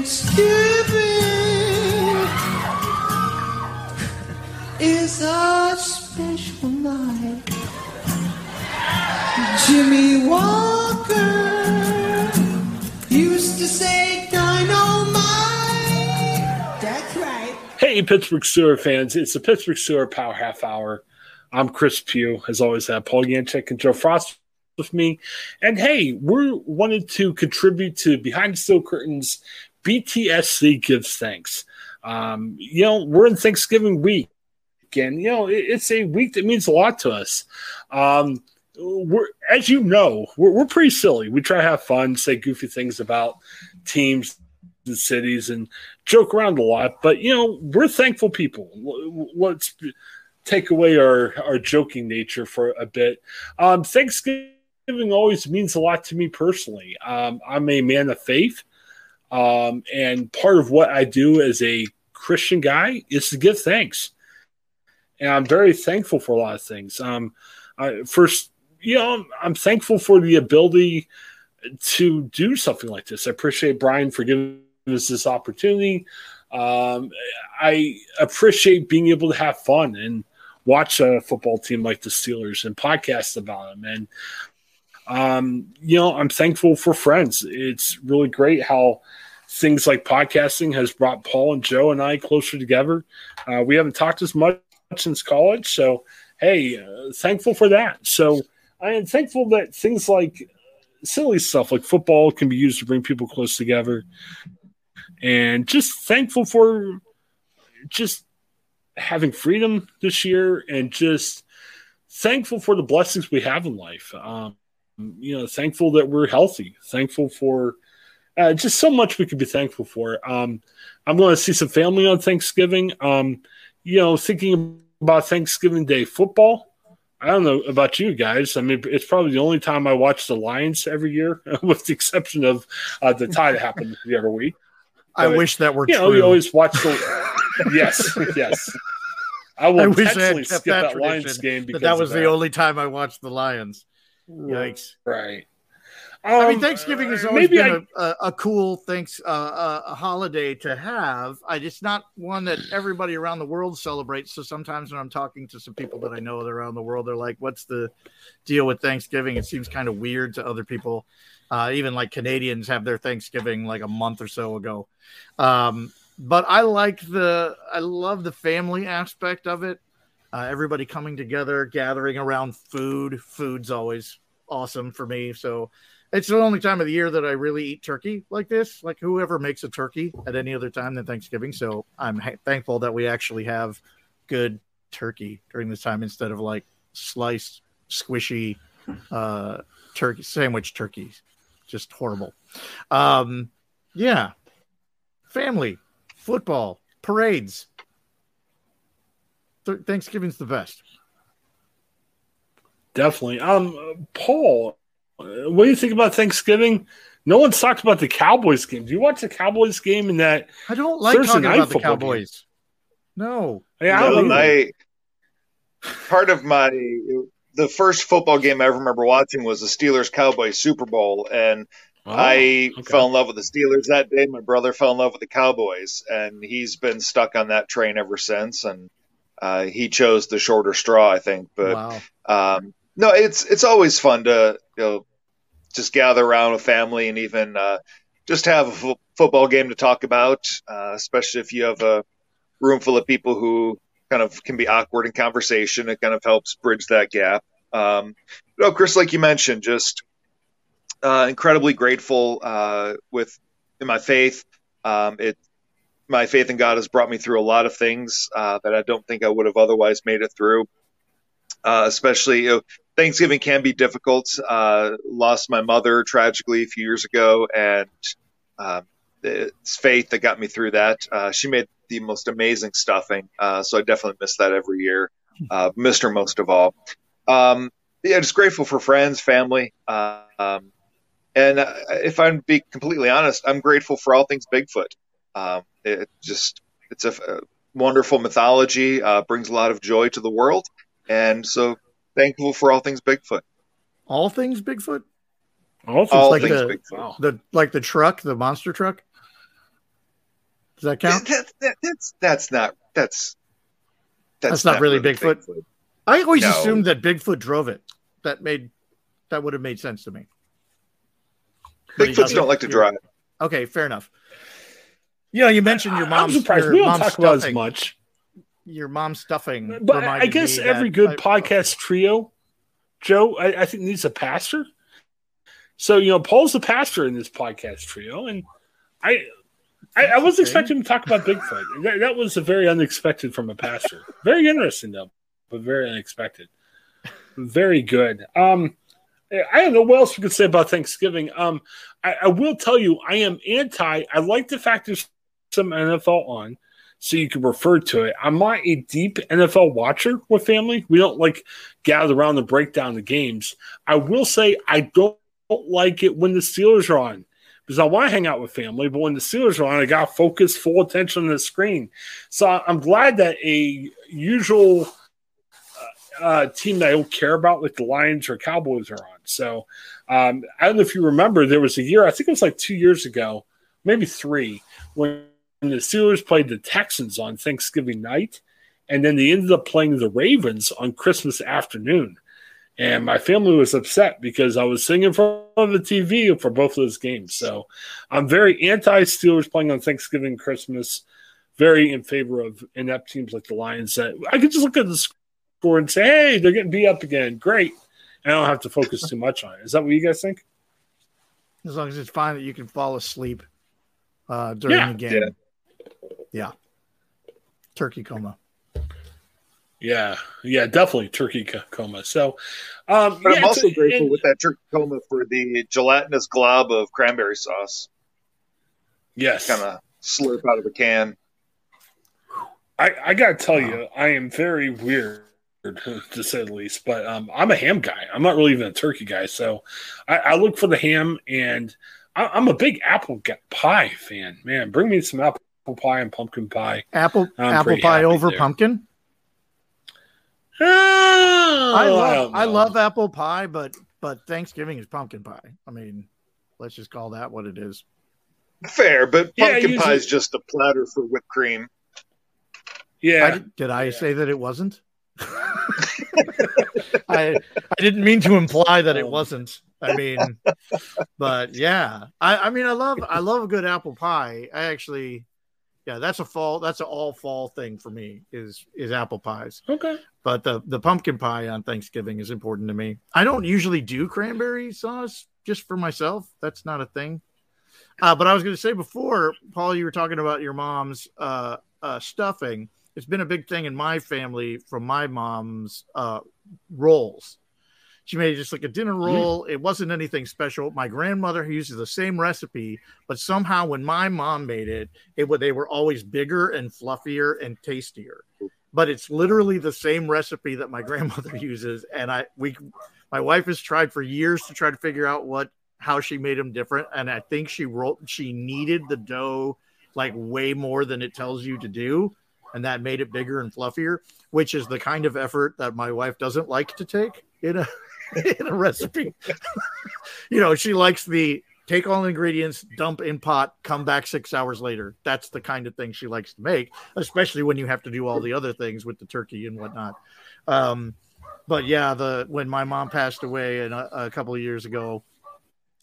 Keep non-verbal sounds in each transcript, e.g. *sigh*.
Thanksgiving is a special night. Jimmie Walker used to say dynamite. That's right. Hey, Pittsburgh Steeler fans, it's the Pittsburgh Steelers Power Half Hour. I'm Chris Pugh, as always, have Paul Yanchek and Joe Frost with me. And hey, we wanted to contribute to Behind the Steel Curtains BTSC Gives Thanks. Um, you know, we're in Thanksgiving week, and you know, it, it's a week that means a lot to us. Um, we're, as you know, we're, we're pretty silly. We try to have fun, say goofy things about teams and cities, and joke around a lot. But you know, we're thankful people. Let's take away our our joking nature for a bit. Um, Thanksgiving always means a lot to me personally. Um, I'm a man of faith. Um, and part of what I do as a Christian guy is to give thanks. And I'm very thankful for a lot of things. Um, I, first, you know, I'm thankful for the ability to do something like this. I appreciate Brian for giving us this opportunity. Um, I appreciate being able to have fun and watch a football team like the Steelers and podcast about them. And, um, you know, I'm thankful for friends. It's really great how things like podcasting has brought Paul and Joe and I closer together. Uh, we haven't talked as much since college, so hey, uh, thankful for that. So I am thankful that things like silly stuff like football can be used to bring people close together, and just thankful for just having freedom this year and just thankful for the blessings we have in life. Um, you know, thankful that we're healthy, thankful for uh, just so much we could be thankful for. Um, I'm going to see some family on Thanksgiving. Um, you know, thinking about Thanksgiving Day football. I don't know about you guys. I mean, it's probably the only time I watch the Lions every year, *laughs* with the exception of uh, the tie that happened the other week. But, I wish that were you true. know, we always watch the. *laughs* yes, yes. I will I wish I had skip that, that Lions game because that was the only time I watched the Lions. Yikes! Right. Um, I mean, um, Thanksgiving has always been I, a, a, cool thanks uh, a holiday to have. I just not one that everybody around the world celebrates. So sometimes when I'm talking to some people that I know around the world, they're like, "What's the deal with Thanksgiving?" It seems kind of weird to other people. Uh, even like Canadians have their Thanksgiving like a month or so ago. Um, but I like the I love the family aspect of it. Uh, everybody coming together, gathering around food. Food's always awesome for me. So it's the only time of the year that I really eat turkey like this. Like whoever makes a turkey at any other time than Thanksgiving. So I'm ha- thankful that we actually have good turkey during this time instead of like sliced, squishy uh, turkey sandwich turkeys. Just horrible. Um, yeah, family, football, parades. Th- Thanksgiving's the best. Definitely. Um, Paul, what do you think about Thanksgiving? No one's talked about the Cowboys game. Do you watch the Cowboys game in that? I don't like Thursday talking about the Cowboys. Game? No. Yeah, no, my part of my the first football game I ever remember watching was the Steelers Cowboys Super Bowl, and oh, I okay. fell in love with the Steelers that day. My brother fell in love with the Cowboys, and he's been stuck on that train ever since. And uh, he chose the shorter straw, I think. But wow. um, no, it's it's always fun to you know just gather around with family and even uh, just have a f- football game to talk about, uh, especially if you have a room full of people who kind of can be awkward in conversation. It kind of helps bridge that gap. Um, you know, Chris, like you mentioned, just uh, incredibly grateful uh, with in my faith. Um, it my faith in God has brought me through a lot of things uh, that I don't think I would have otherwise made it through. Uh, especially you know, Thanksgiving can be difficult. Uh, lost my mother tragically a few years ago, and um, it's Faith that got me through that. Uh, she made the most amazing stuffing, uh, so I definitely miss that every year. Uh, missed her most of all. Um, yeah, just grateful for friends, family, um, and uh, if I'm be completely honest, I'm grateful for all things Bigfoot. Um, it just it's a, a wonderful mythology, uh, brings a lot of joy to the world, and so thankful for all things Bigfoot. All things Bigfoot. All things, all like things the, Bigfoot. The like the truck, the monster truck. Does that count? That, that, that's that's not that's that's, that's not, not, really, really Bigfoot. Bigfoot. I always no. assumed that Bigfoot drove it. That made that would have made sense to me. Bigfoots don't like to drive. Okay, fair enough. You know, you mentioned your mom's. I'm surprised your we don't talk about as much. Your mom stuffing, but I guess every good I, podcast trio, Joe, I, I, think needs a pastor. So you know, Paul's the pastor in this podcast trio, and I, I, I was expecting to talk about Bigfoot. *laughs* That, that was a very unexpected from a pastor. Very interesting though, but very unexpected. Very good. Um, I don't know what else we could say about Thanksgiving. Um, I, I, will tell you, I am anti. I like the fact there's some NFL on, so you can refer to it. I'm not a deep NFL watcher with family. We don't like gather around and break down the games. I will say I don't like it when the Steelers are on because I want to hang out with family, but when the Steelers are on, I got to focus full attention on the screen. So I'm glad that a usual uh, team that I don't care about, like the Lions or Cowboys, are on. So um, I don't know if you remember, there was a year, I think it was like two years ago, maybe three, when the Steelers played the Texans on Thanksgiving night, and then they ended up playing the Ravens on Christmas afternoon. And my family was upset because I was singing from the TV for both of those games. So I'm very anti Steelers playing on Thanksgiving, Christmas, very in favor of inept teams like the Lions. That I could just look at the score and say, hey, they're getting beat up again. Great. And I don't have to focus too much on it. Is that what you guys think? As long as it's fine that you can fall asleep uh, during yeah. the game. Yeah. Yeah. Turkey coma. Yeah, yeah, definitely turkey coma. So, um, but yeah, I'm also grateful and, with that turkey coma for the gelatinous glob of cranberry sauce. Yes, kind of slurp out of a can. I, I gotta tell wow. you, I am very weird to say the least. But um, I'm a ham guy. I'm not really even a turkey guy. So I, I look for the ham, and I, am a big apple pie fan. Man, bring me some apple pie and pumpkin pie. Apple I'm apple pie over there. pumpkin. Oh, *sighs* I love I, I love apple pie, but but Thanksgiving is pumpkin pie. I mean, let's just call that what it is. Fair, but pumpkin yeah, pie is just a platter for whipped cream. Yeah. I, did I yeah. say that it wasn't? *laughs* I I didn't mean to imply that it um. wasn't. I mean, but yeah, I I mean I love I love a good apple pie. I actually, yeah, that's a fall. That's an all fall thing for me. Is is apple pies. Okay. But the the pumpkin pie on Thanksgiving is important to me. I don't usually do cranberry sauce just for myself. That's not a thing. Uh, but I was going to say before, Paul, you were talking about your mom's uh, uh, stuffing it's been a big thing in my family from my mom's uh, rolls. She made just like a dinner mm. roll. Mm. It wasn't anything special. My grandmother uses the same recipe, but somehow when my mom made it, it they were always bigger and fluffier and tastier. But it's literally the same recipe that my *laughs* grandmother uses, and I we my wife has tried for years to try to figure out what how she made them different, and I think she wrote she kneaded the dough like way more than it tells you to do and that made it bigger and fluffier, which is the kind of effort that my wife doesn't like to take in a *laughs* *laughs* in a recipe. *laughs* you know, she likes the take all ingredients, dump in pot, come back six hours later. That's the kind of thing she likes to make, especially when you have to do all the other things with the turkey and whatnot. Um, but yeah, the when my mom passed away and a, a couple of years ago,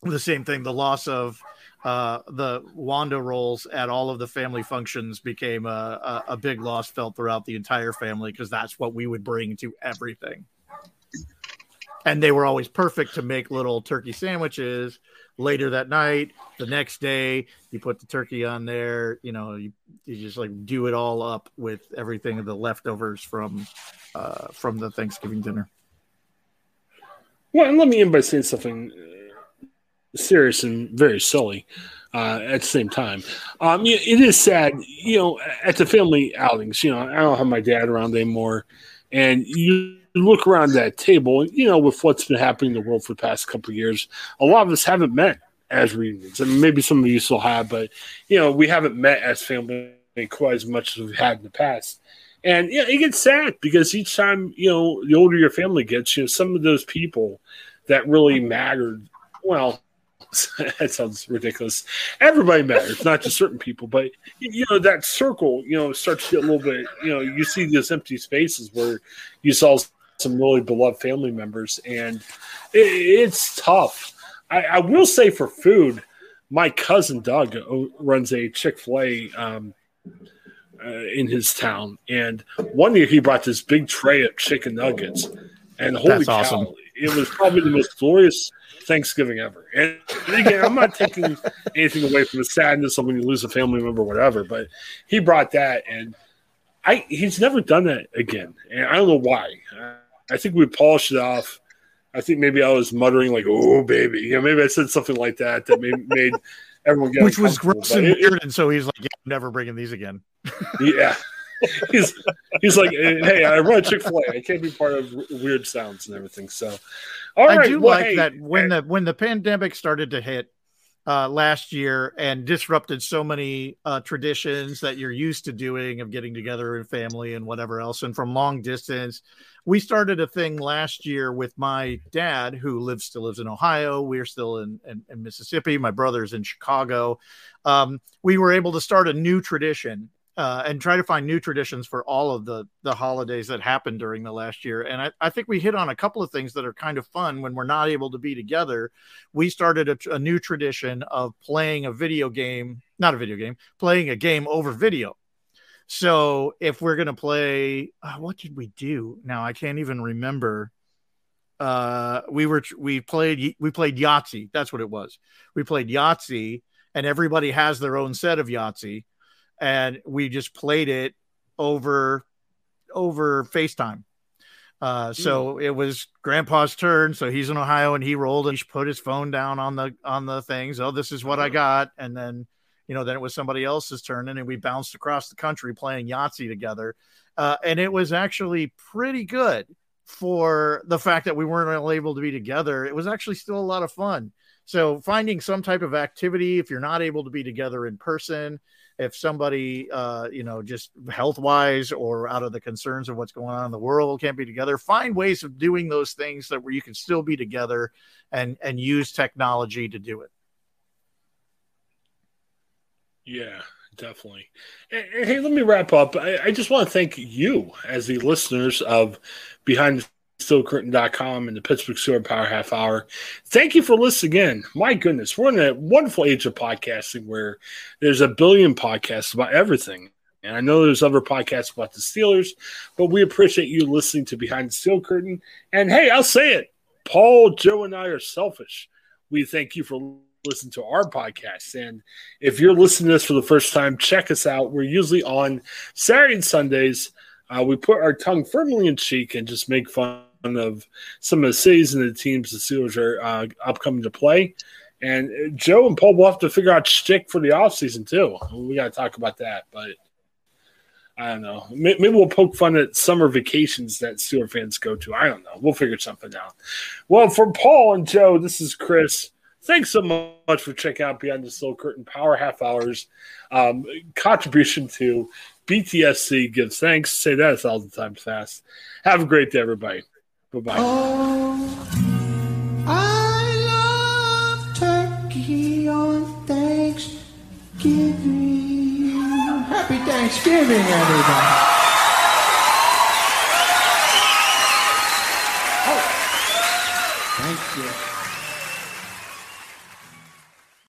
the same thing, the loss of uh, the Wanda rolls at all of the family functions became a, a, a big loss felt throughout the entire family because that's what we would bring to everything. And they were always perfect to make little turkey sandwiches later that night. The next day, you put the turkey on there. You know, you, you just like do it all up with everything of the leftovers from uh, from the Thanksgiving dinner. Well, and let me end by saying something serious and very silly uh, at the same time. Um, it is sad, you know, at the family outings. You know, I don't have my dad around anymore, and you look around that table, and you know, with what's been happening in the world for the past couple years, a lot of us haven't met as reunions, and maybe some of you still have, but you know, we haven't met as family quite as much as we've had in the past. And yeah, it gets sad because each time, you know, the older your family gets, you know, some of those people that really mattered, well, *laughs* that sounds ridiculous. Everybody matters, not just certain people, but you know that circle. You know, starts to get a little bit. You know, you see these empty spaces where you saw some really beloved family members, and it, it's tough. I, I, will say for food, my cousin Doug runs a Chick Fil A um, uh, in his town, and one year he brought this big tray of chicken nuggets, and holy That's cow, awesome. it was probably the most glorious Thanksgiving ever. And, and again, I'm not taking anything away from the sadness of when you lose a family member, whatever. But he brought that, and I he's never done that again, and I don't know why. I think we polished it off. I think maybe I was muttering like, "Oh, baby," you know, maybe I said something like that that made, made *laughs* everyone get which was gross and it, weird, and so he's like, yeah, "I'm never bringing these again." *laughs* yeah. he's he's like, hey, I run Chick Fil A. I can't be part of weird sounds and everything. So, all I right, do well, like hey, that when the when the pandemic started to hit uh, last year and disrupted so many uh, traditions that you're used to doing of getting together in family and whatever else, and from long distance. We started a thing last year with my dad, who lives still lives in Ohio. We're still in, in, in Mississippi. My brother's in Chicago. Um, we were able to start a new tradition uh, and try to find new traditions for all of the the holidays that happened during the last year. And I, I think we hit on a couple of things that are kind of fun when we're not able to be together. We started a, a new tradition of playing a video game, not a video game, playing a game over video. So if we're gonna play, uh, what did we do? Now I can't even remember. Uh, we were we played we played Yahtzee. That's what it was. We played Yahtzee, and everybody has their own set of Yahtzee and we just played it over over FaceTime. Uh, so mm. it was grandpa's turn. So he's in Ohio and he rolled and he put his phone down on the on the things. Oh, this is what I got. And then, you know, then it was somebody else's turn, and then we bounced across the country playing Yahtzee together. Uh, and it was actually pretty good for the fact that we weren't able to be together. It was actually still a lot of fun. So finding some type of activity if you're not able to be together in person, if somebody uh, you know just health wise or out of the concerns of what's going on in the world can't be together find ways of doing those things that where you can still be together and and use technology to do it yeah definitely hey let me wrap up I, I just want to thank you as the listeners of behind the steelcurtain.com and the Pittsburgh Steelers Power Half Hour. Thank you for listening again. My goodness, we're in a wonderful age of podcasting where there's a billion podcasts about everything. And I know there's other podcasts about the Steelers, but we appreciate you listening to Behind the Steel Curtain. And hey, I'll say it Paul, Joe, and I are selfish. We thank you for listening to our podcast. And if you're listening to this for the first time, check us out. We're usually on Saturday and Sundays. Uh, we put our tongue firmly in cheek and just make fun of some of the cities and the teams the Steelers are uh, upcoming to play. And uh, Joe and Paul will have to figure out stick for the offseason too. We got to talk about that, but I don't know. Maybe we'll poke fun at summer vacations that Steelers fans go to. I don't know. We'll figure something out. Well, for Paul and Joe, this is Chris. Thanks so much for checking out Behind the Steel Curtain Power Half Hours um, contribution to BTSC gives thanks. Say that a thousand times fast. Have a great day, everybody. Bye bye. Oh, I love turkey on Thanksgiving. Happy Thanksgiving, everybody.